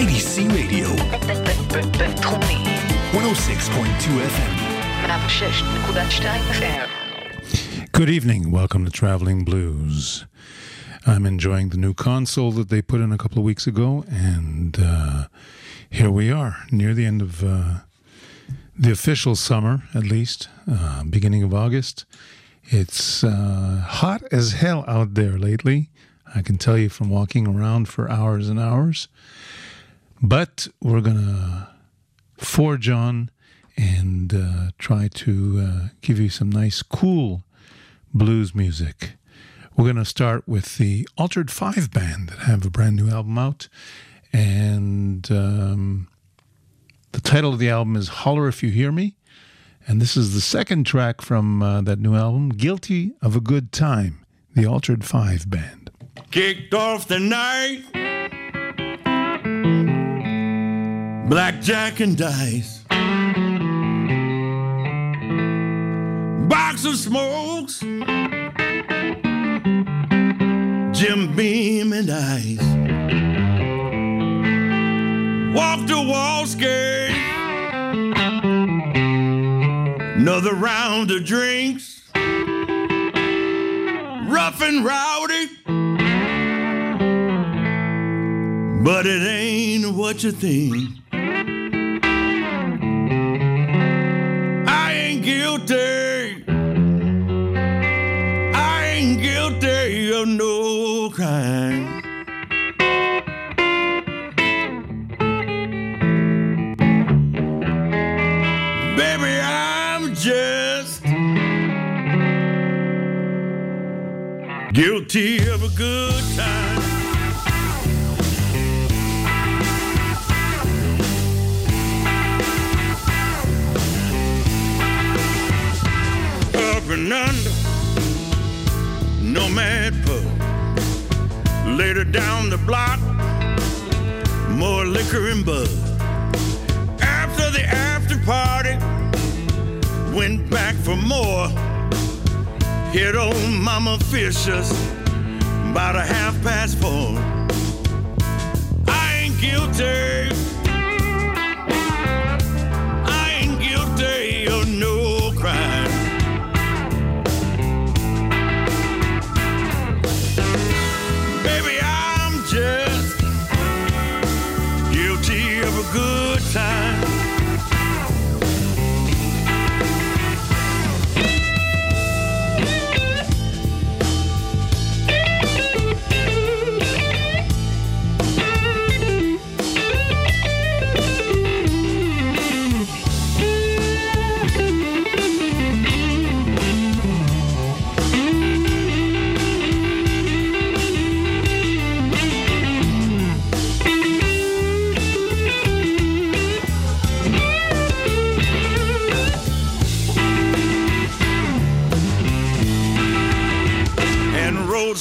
IDC Radio, בינתחומי, 106.2 FM. 106.2 FM. Good evening. Welcome to Traveling Blues. I'm enjoying the new console that they put in a couple of weeks ago, and uh, here we are near the end of uh, the official summer, at least, uh, beginning of August. It's uh, hot as hell out there lately. I can tell you from walking around for hours and hours. But we're going to forge on and uh, try to uh, give you some nice, cool blues music. We're going to start with the Altered Five Band that have a brand new album out. And um, the title of the album is Holler If You Hear Me. And this is the second track from uh, that new album, Guilty of a Good Time, the Altered Five Band. Kicked off the night. Blackjack and dice. Box of smokes. Jim Beam and ice. Walk to wall skate. Another round of drinks. Rough and rowdy. But it ain't what you think. Guilty. I ain't guilty of no crime. Baby, I'm just guilty of Later down the block, more liquor and bud. After the after party, went back for more. Hit old Mama Fisher's about a half past four. I ain't guilty.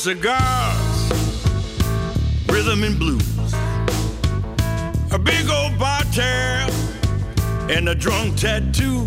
Cigars, rhythm and blues. A big old bar tab, and a drunk tattoo.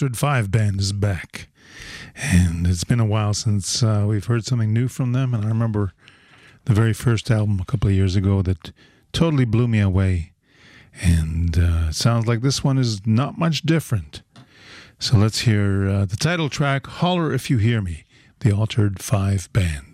Altered Five Band is back. And it's been a while since uh, we've heard something new from them. And I remember the very first album a couple of years ago that totally blew me away. And uh, sounds like this one is not much different. So let's hear uh, the title track, Holler If You Hear Me, the Altered Five Band.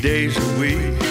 Days a week,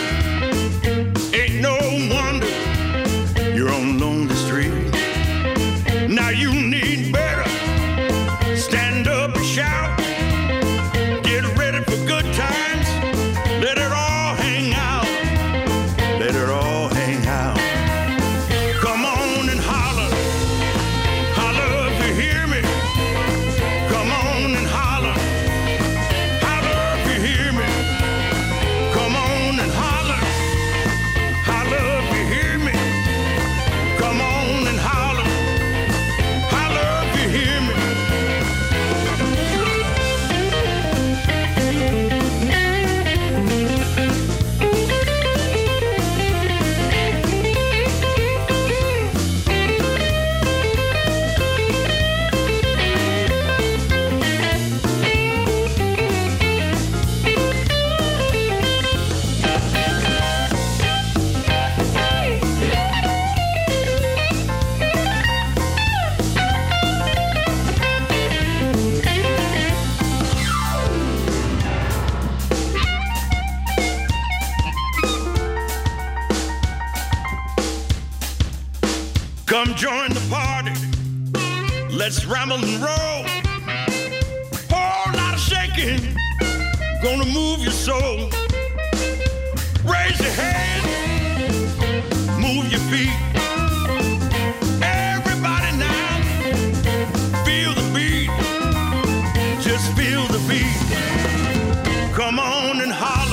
Come on and holler.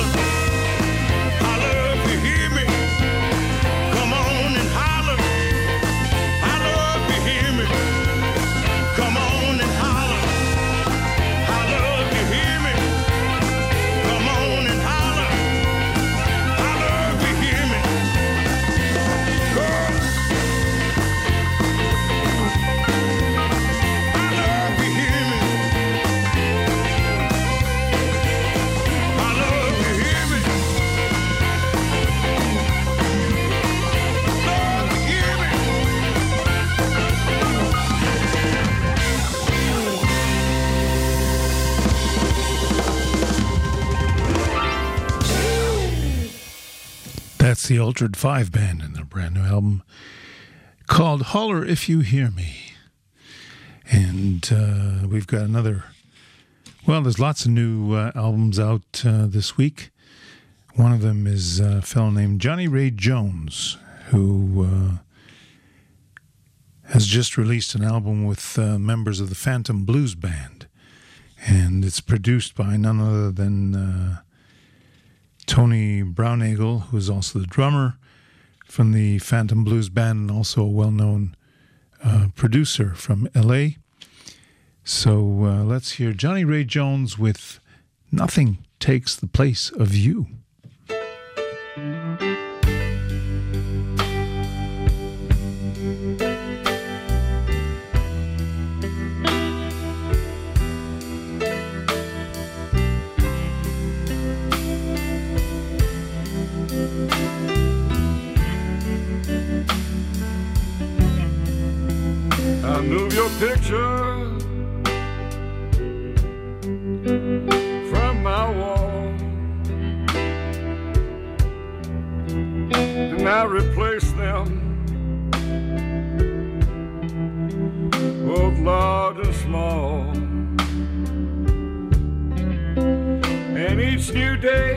The Altered Five Band and their brand new album called Holler If You Hear Me. And uh, we've got another, well, there's lots of new uh, albums out uh, this week. One of them is a fellow named Johnny Ray Jones, who uh, has just released an album with uh, members of the Phantom Blues Band. And it's produced by none other than. Tony Braunagel, who is also the drummer from the Phantom Blues Band and also a well known uh, producer from LA. So uh, let's hear Johnny Ray Jones with Nothing Takes the Place of You. I move your picture from my wall. And I replace them, both large and small. And each new day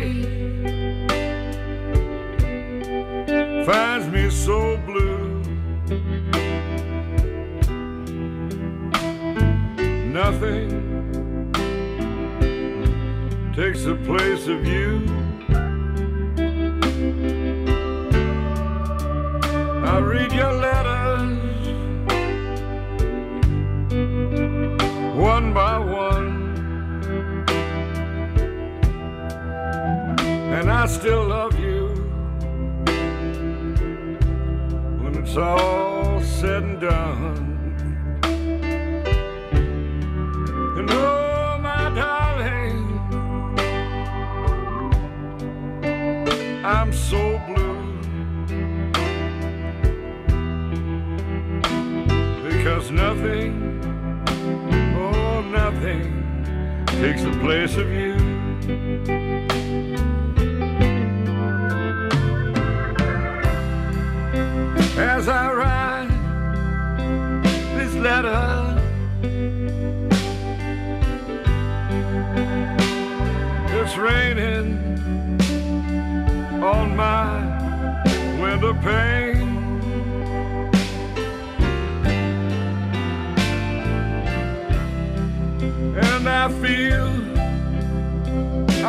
nothing takes the place of you. I read your letters one by one, and I still love you when it's all said and done. I'm so blue because nothing, oh, nothing takes the place of you. as I write this letter. It's raining on my window pane. And I feel,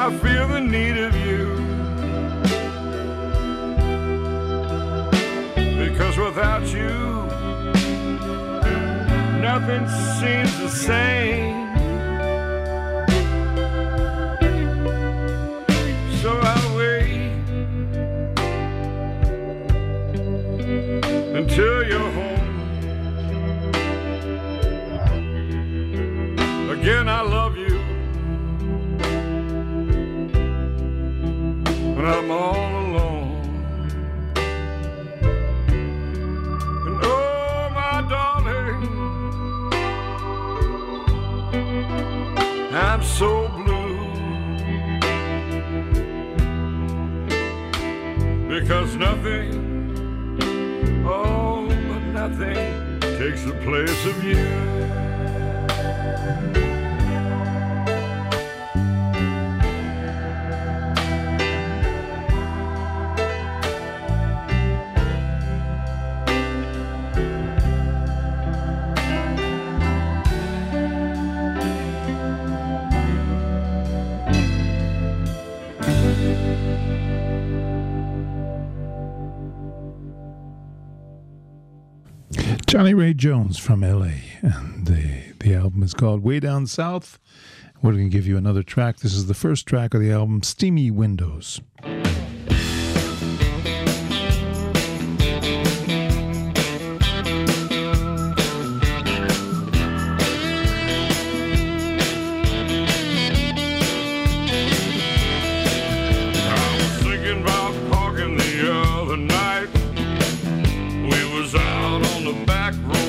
I feel the need of you. Because without you, nothing seems the same. Until you're home. Again, I love you. When I'm all alone. And oh, my darling, I'm so blue because nothing, nothing takes the place of you. Johnny Ray Jones from LA, and the the album is called Way Down South. We're going to give you another track. This is the first track of the album, Steamy Windows. The back road.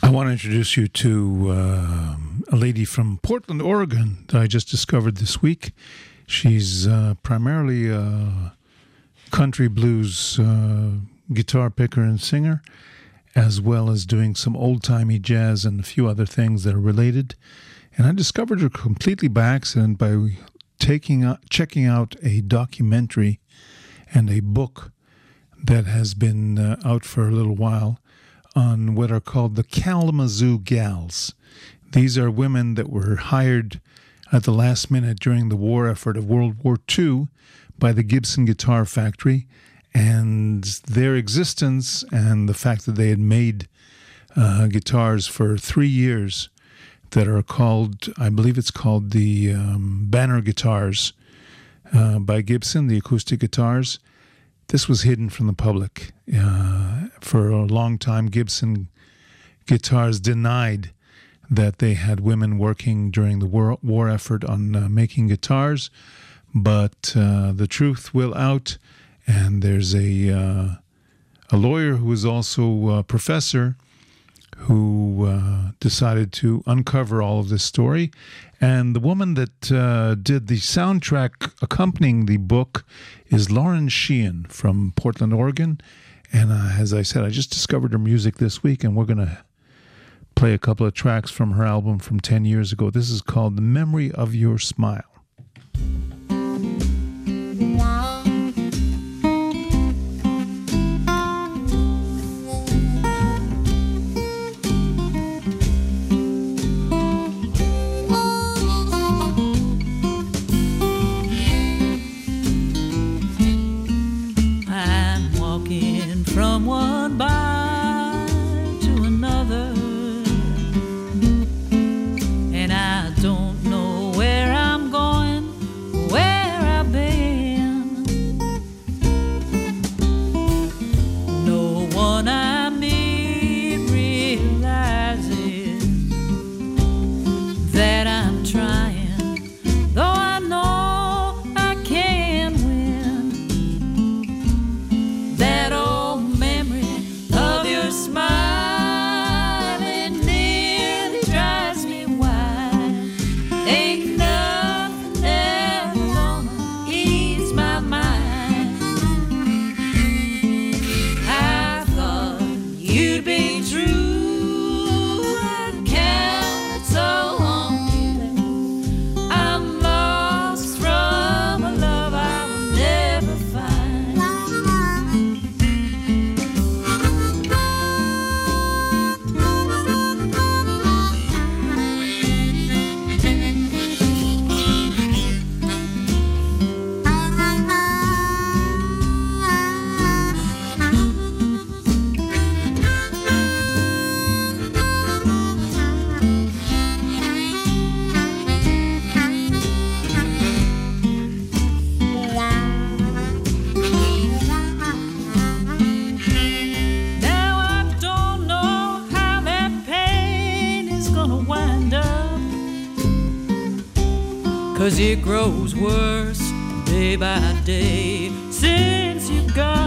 I want to introduce you to uh, a lady from Portland, Oregon that I just discovered this week. She's uh, primarily a country blues uh, guitar picker and singer, as well as doing some old timey jazz and a few other things that are related. And I discovered her completely by accident by taking checking out a documentary and a book that has been uh, out for a little while on what are called the Kalamazoo Gals. These are women that were hired at the last minute during the war effort of World War II by the Gibson Guitar Factory, and their existence and the fact that they had made uh, guitars for three years that are called, I believe it's called the um, Banner Guitars uh, by Gibson, the acoustic guitars. This was hidden from the public. Uh, for a long time, Gibson Guitars denied that they had women working during the war, war effort on uh, making guitars, but uh, the truth will out, and there's a uh, a lawyer who is also a professor who uh, decided to uncover all of this story. And the woman that uh, did the soundtrack accompanying the book is Lauren Sheehan from Portland, Oregon. And uh, as I said, I just discovered her music this week, and we're going to play a couple of tracks from her album from 10 years ago. This is called The Memory of Your Smile. It grows worse day by day since you've gone.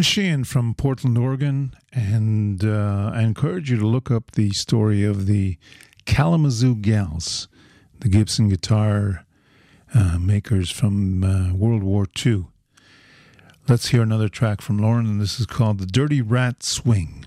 Aaron Sheehan from Portland, Oregon, and uh, I encourage you to look up the story of the Kalamazoo Gals, the Gibson guitar uh, makers from uh, World War II. Let's hear another track from Lauren, and this is called The Dirty Rat Swing.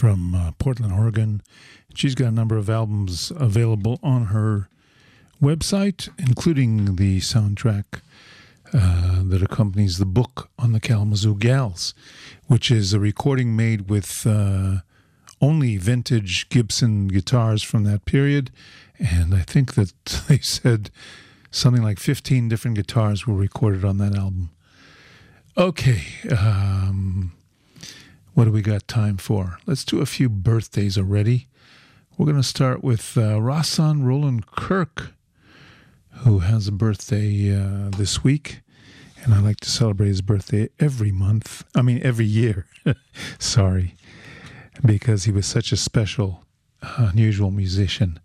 from uh, Portland, Oregon. She's got a number of albums available on her website, including the soundtrack uh, that accompanies the book on the Kalamazoo Gals, which is a recording made with uh, only vintage Gibson guitars from that period. And I think that they said something like 15 different guitars were recorded on that album. Okay. Um, what do we got time for? Let's do a few birthdays already. We're going to start with uh, Rahsaan Roland Kirk, who has a birthday uh, this week. And I like to celebrate his birthday every month. I mean, every year. Sorry. Because he was such a special, uh, unusual musician.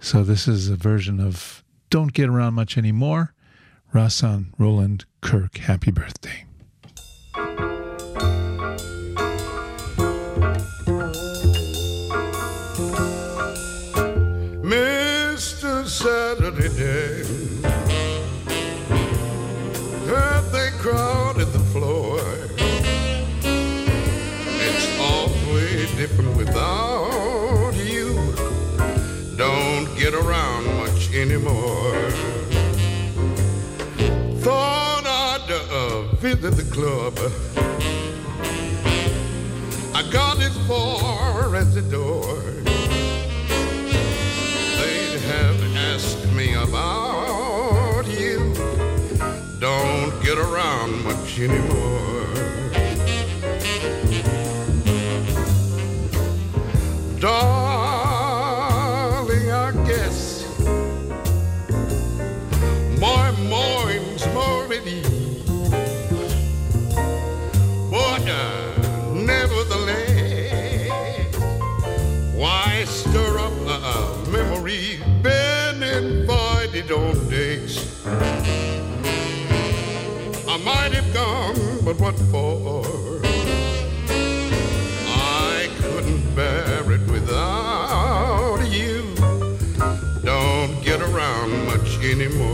So this is a version of Don't Get Around Much Anymore. Rahsaan Roland Kirk, happy birthday. Club. I got as far as the door. They'd have asked me about you. Don't get around much anymore. But for? I couldn't bear it without you. Don't get around much anymore.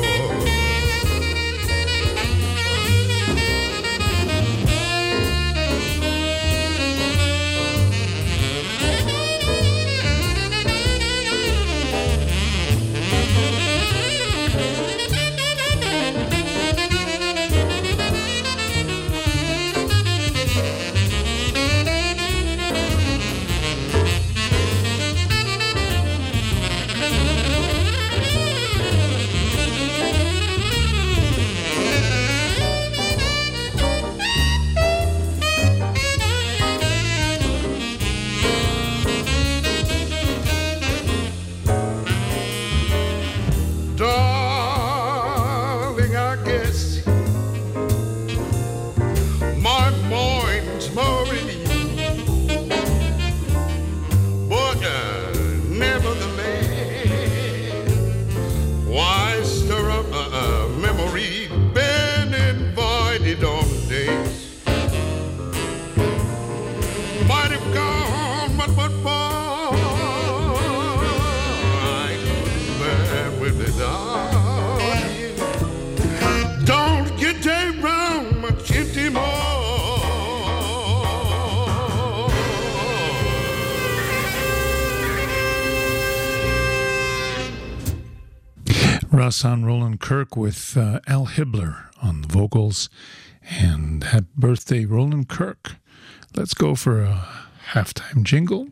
Rahsaan Roland Kirk with uh, Al Hibbler on the vocals. And happy birthday, Roland Kirk. Let's go for a halftime jingle.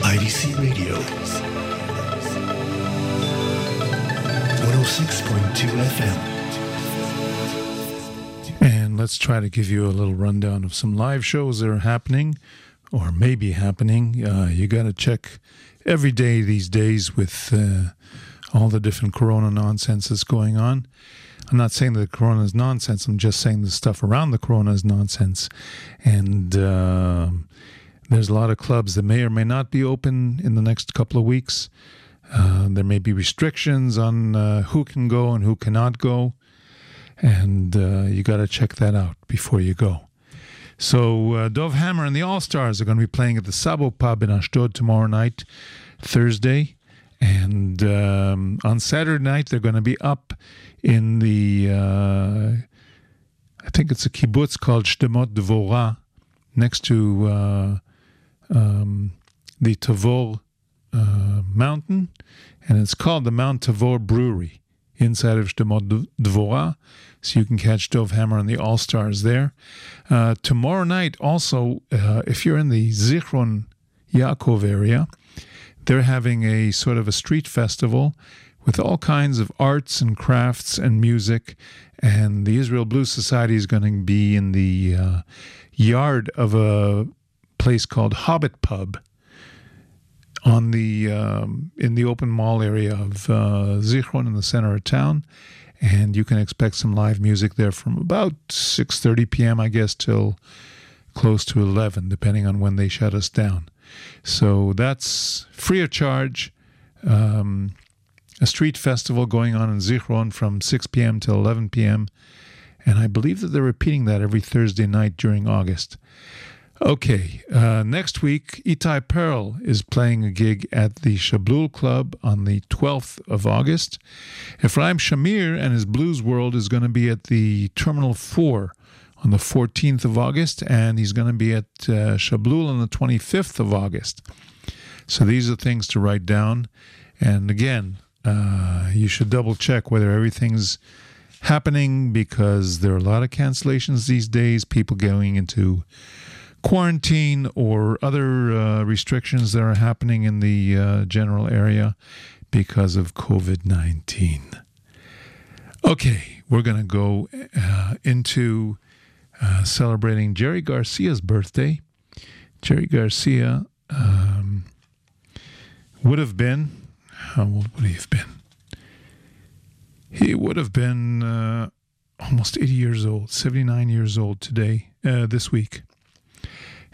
IDC Radio. 106.2 FM. And let's try to give you a little rundown of some live shows that are happening or maybe happening. Uh, you got to check every day these days with uh, all the different corona nonsense that's going on. I'm not saying that corona is nonsense. I'm just saying the stuff around the corona is nonsense. And uh, there's a lot of clubs that may or may not be open in the next couple of weeks. Uh, there may be restrictions on uh, who can go and who cannot go and uh, you got to check that out before you go. So uh, Dov Hammer and the All Stars are going to be playing at the Sabo Pub in Ashdod tomorrow night, Thursday, and um, on Saturday night they're going to be up in the uh, I think it's a kibbutz called Shadmot Dvorah, next to uh, um, the Tavor uh, mountain, and it's called the Mount Tavor Brewery inside of Shadmot Dvorah. So you can catch Dov Hammer and the All Stars there. Uh, tomorrow night, also, uh, if you're in the Zichron Yaakov area, they're having a sort of a street festival with all kinds of arts and crafts and music. And the Israel Blues Society is going to be in the uh, yard of a place called Hobbit Pub on the um, in the open mall area of uh, Zichron in the center of town, and you can expect some live music there from about six thirty p.m. I guess till close to eleven, depending on when they shut us down. So that's free of charge. Um, a street festival going on in Zichron from 6 p.m. till 11 p.m. And I believe that they're repeating that every Thursday night during August. Okay, uh, next week, Itai Pearl is playing a gig at the Shablul Club on the 12th of August. Ephraim Shamir and his Blues World is going to be at the Terminal 4 on the 14th of August, and he's going to be at uh, Shablul on the 25th of August. So these are things to write down. And again, uh, you should double check whether everything's happening because there are a lot of cancellations these days, people going into quarantine or other uh, restrictions that are happening in the uh, general area because of COVID 19. Okay, we're going to go uh, into uh, celebrating Jerry Garcia's birthday. Jerry Garcia um, would have been, how old would he have been? He would have been uh, almost 80 years old, 79 years old today, uh, this week.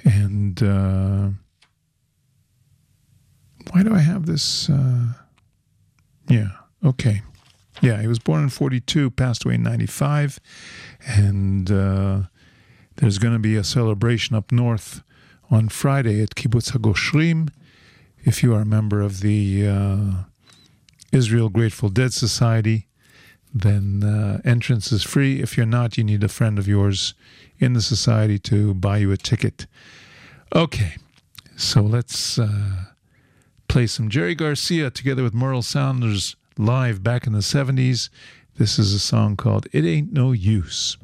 And uh, why do I have this? Uh, yeah, okay. Yeah, he was born in 42, passed away in 95. And uh, there's going to be a celebration up north on Friday at Kibbutz HaGoshrim. If you are a member of the uh, Israel Grateful Dead Society, then uh, entrance is free. If you're not, you need a friend of yours in the society to buy you a ticket. Okay, so let's uh, play some Jerry Garcia together with Merle Saunders live back in the 70s. This is a song called It Ain't No Use.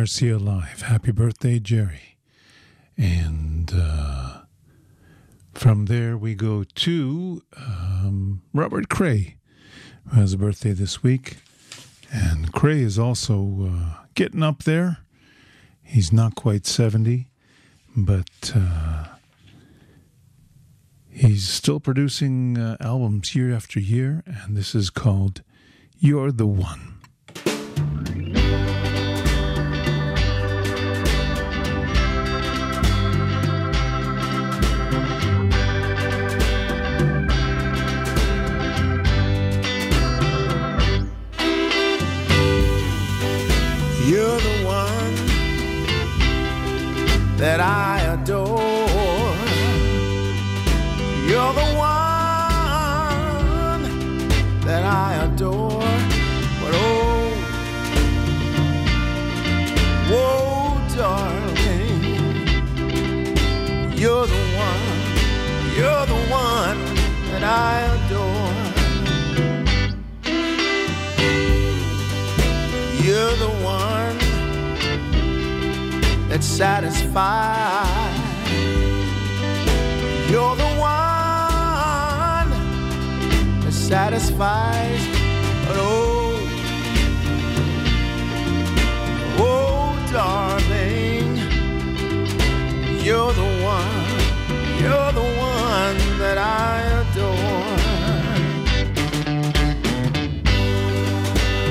Garcia live. Happy birthday, Jerry. And uh, from there we go to um, Robert Cray, who has a birthday this week. And Cray is also uh, getting up there. He's not quite 70, but uh, he's still producing uh, albums year after year. And this is called You're the One. That I that satisfies. You're the one that satisfies. But oh, oh, darling, you're the one. You're the one that I adore.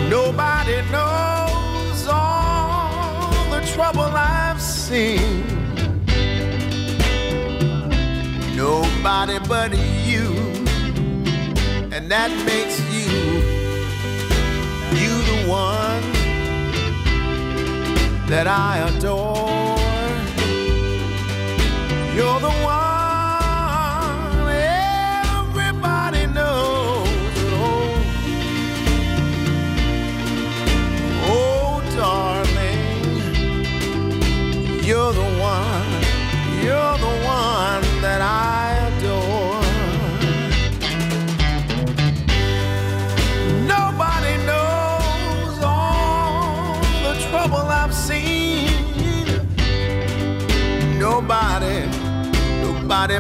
Nobody knows all the trouble I've seen. Nobody but you, and that makes you, you the one that I adore. You're the one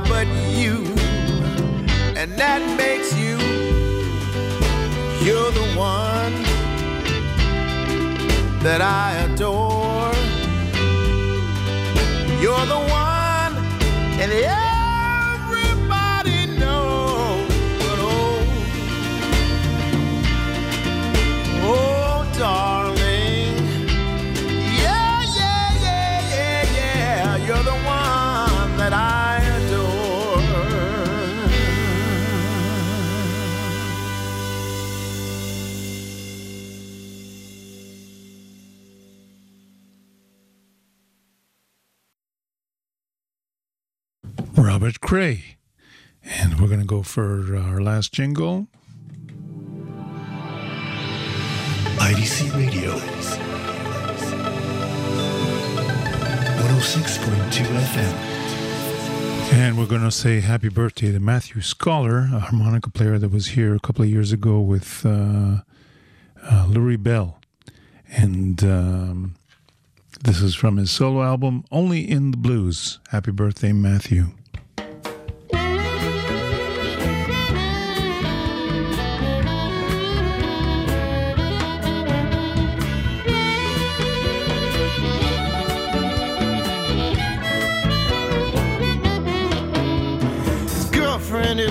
But you, and that makes you. You're the one that I adore. You're the one, and everybody Cray. And we're going to go for our last jingle. IDC Radio. 106.2 FM. And we're going to say happy birthday to Matthew Skoller, a harmonica player that was here a couple of years ago with uh, uh, Lurrie Bell. And um, this is from his solo album, Only in the Blues. Happy birthday, Matthew.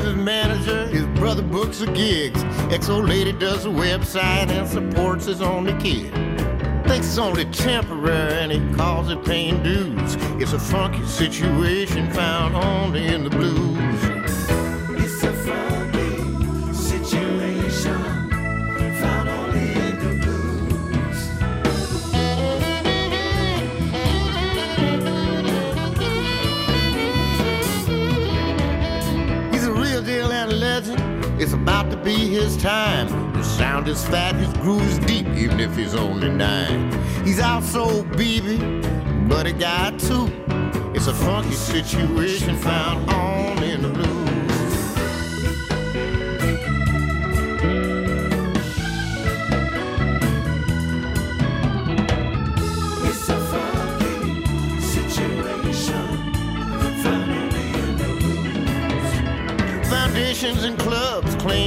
His manager. His brother books the gigs. Ex-old lady does the website and supports his only kid. Thinks it's only temporary and he calls it paying dues. It's a funky situation found only in the blues. His time. His sound is fat, his groove is deep, even if he's only nine. He's out so BB, but he got two. It's a funky situation found only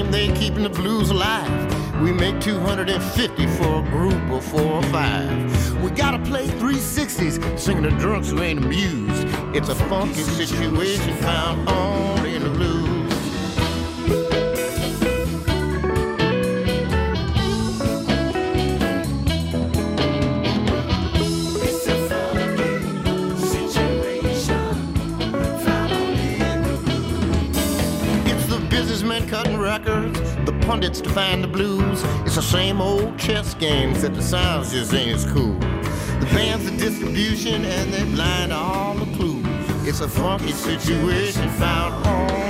claim they keeping the blues alive. We make 250 for a group of four or five. We gotta play 360s, singing to drunks who ain't amused. It's a funky situation found only in the blues. The pundits define the blues. It's the same old chess games that the sounds just ain't as cool. The band's the distribution and they blind all the clues. It's a funky situation found only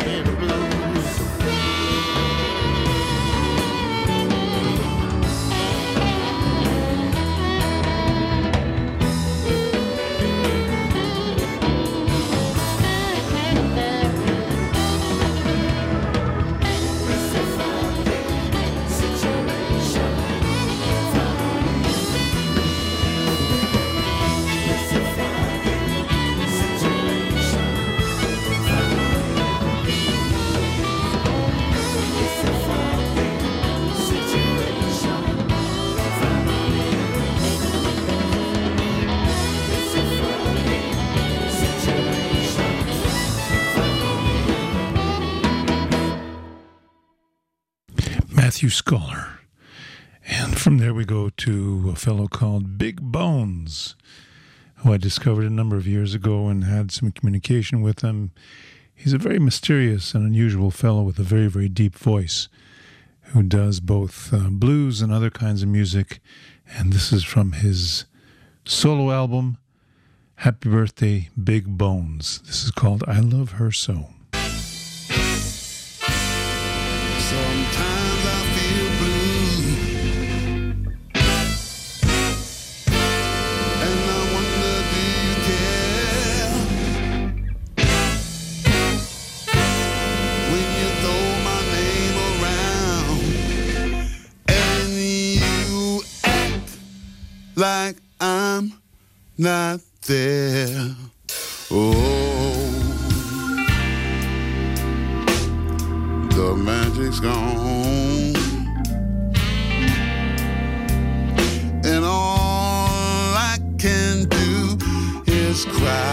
Skoller. And from there we go to a fellow called Big Bones, who I discovered a number of years ago and had some communication with him. He's a very mysterious and unusual fellow with a very, very deep voice who does both uh, blues and other kinds of music. And this is from his solo album, Happy Birthday, Big Bones. This is called I Love Her So. not there. Oh, the magic's gone. And all I can do is cry.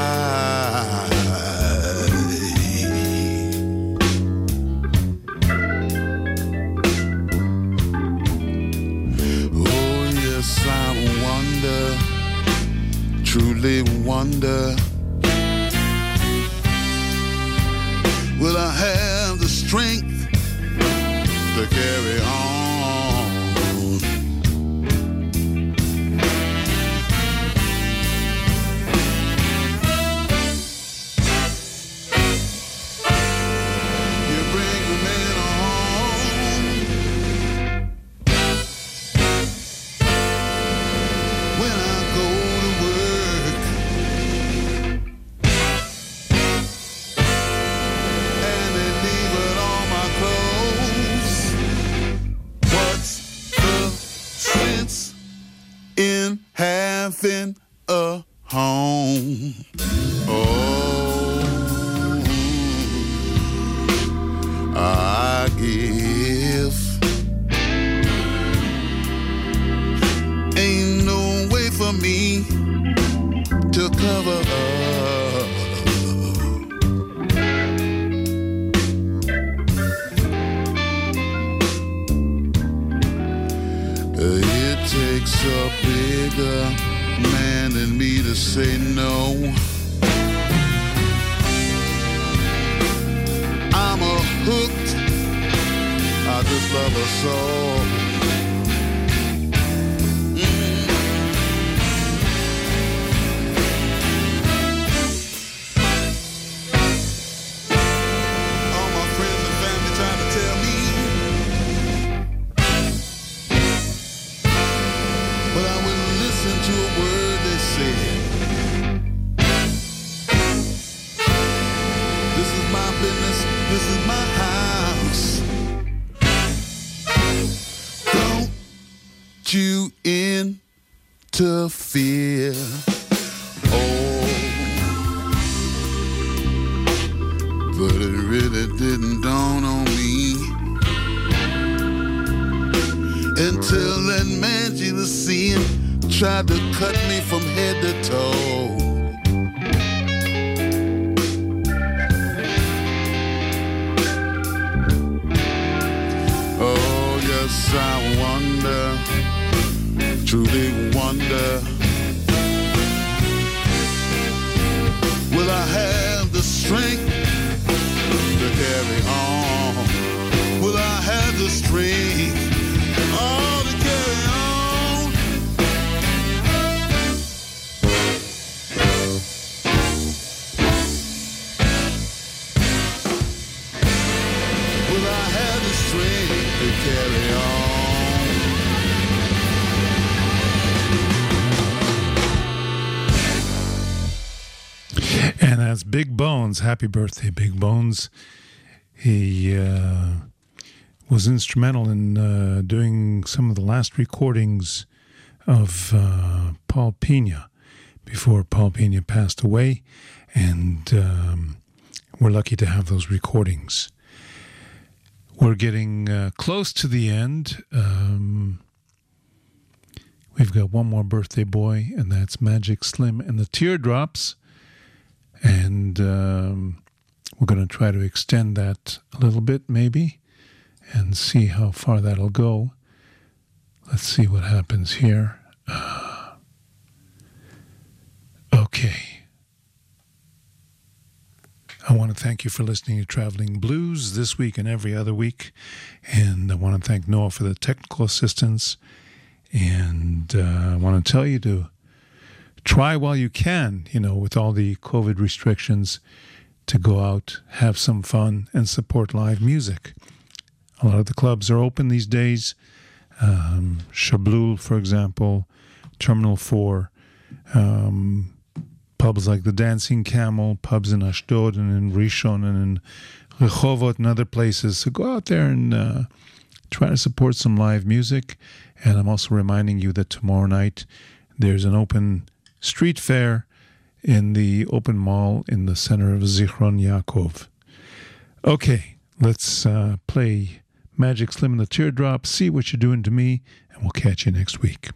Truly wonder. Happy birthday, Big Bones. He uh, was instrumental in uh, doing some of the last recordings of uh, Paul Pena before Paul Pena passed away. And um, we're lucky to have those recordings. We're getting uh, close to the end. Um, we've got one more birthday boy, and that's Magic Slim and the Teardrops and um, we're going to try to extend that a little bit maybe and see how far that'll go let's see what happens here uh, okay I want to thank you for listening to Traveling Blues this week and every other week. And I want to thank Noah for the technical assistance. And uh, I want to tell you to try while you can, you know, with all the COVID restrictions, to go out, have some fun, and support live music. A lot of the clubs are open these days. Um, Shablul, for example, Terminal 4, um, pubs like the Dancing Camel, pubs in Ashdod and in Rishon and in Rehovot and other places. So go out there and uh, try to support some live music. And I'm also reminding you that tomorrow night there's an open street fair in the open mall in the center of Zichron Yaakov. Okay, let's uh, play Magic Slim and the Teardrop, see what you're doing to me, and we'll catch you next week.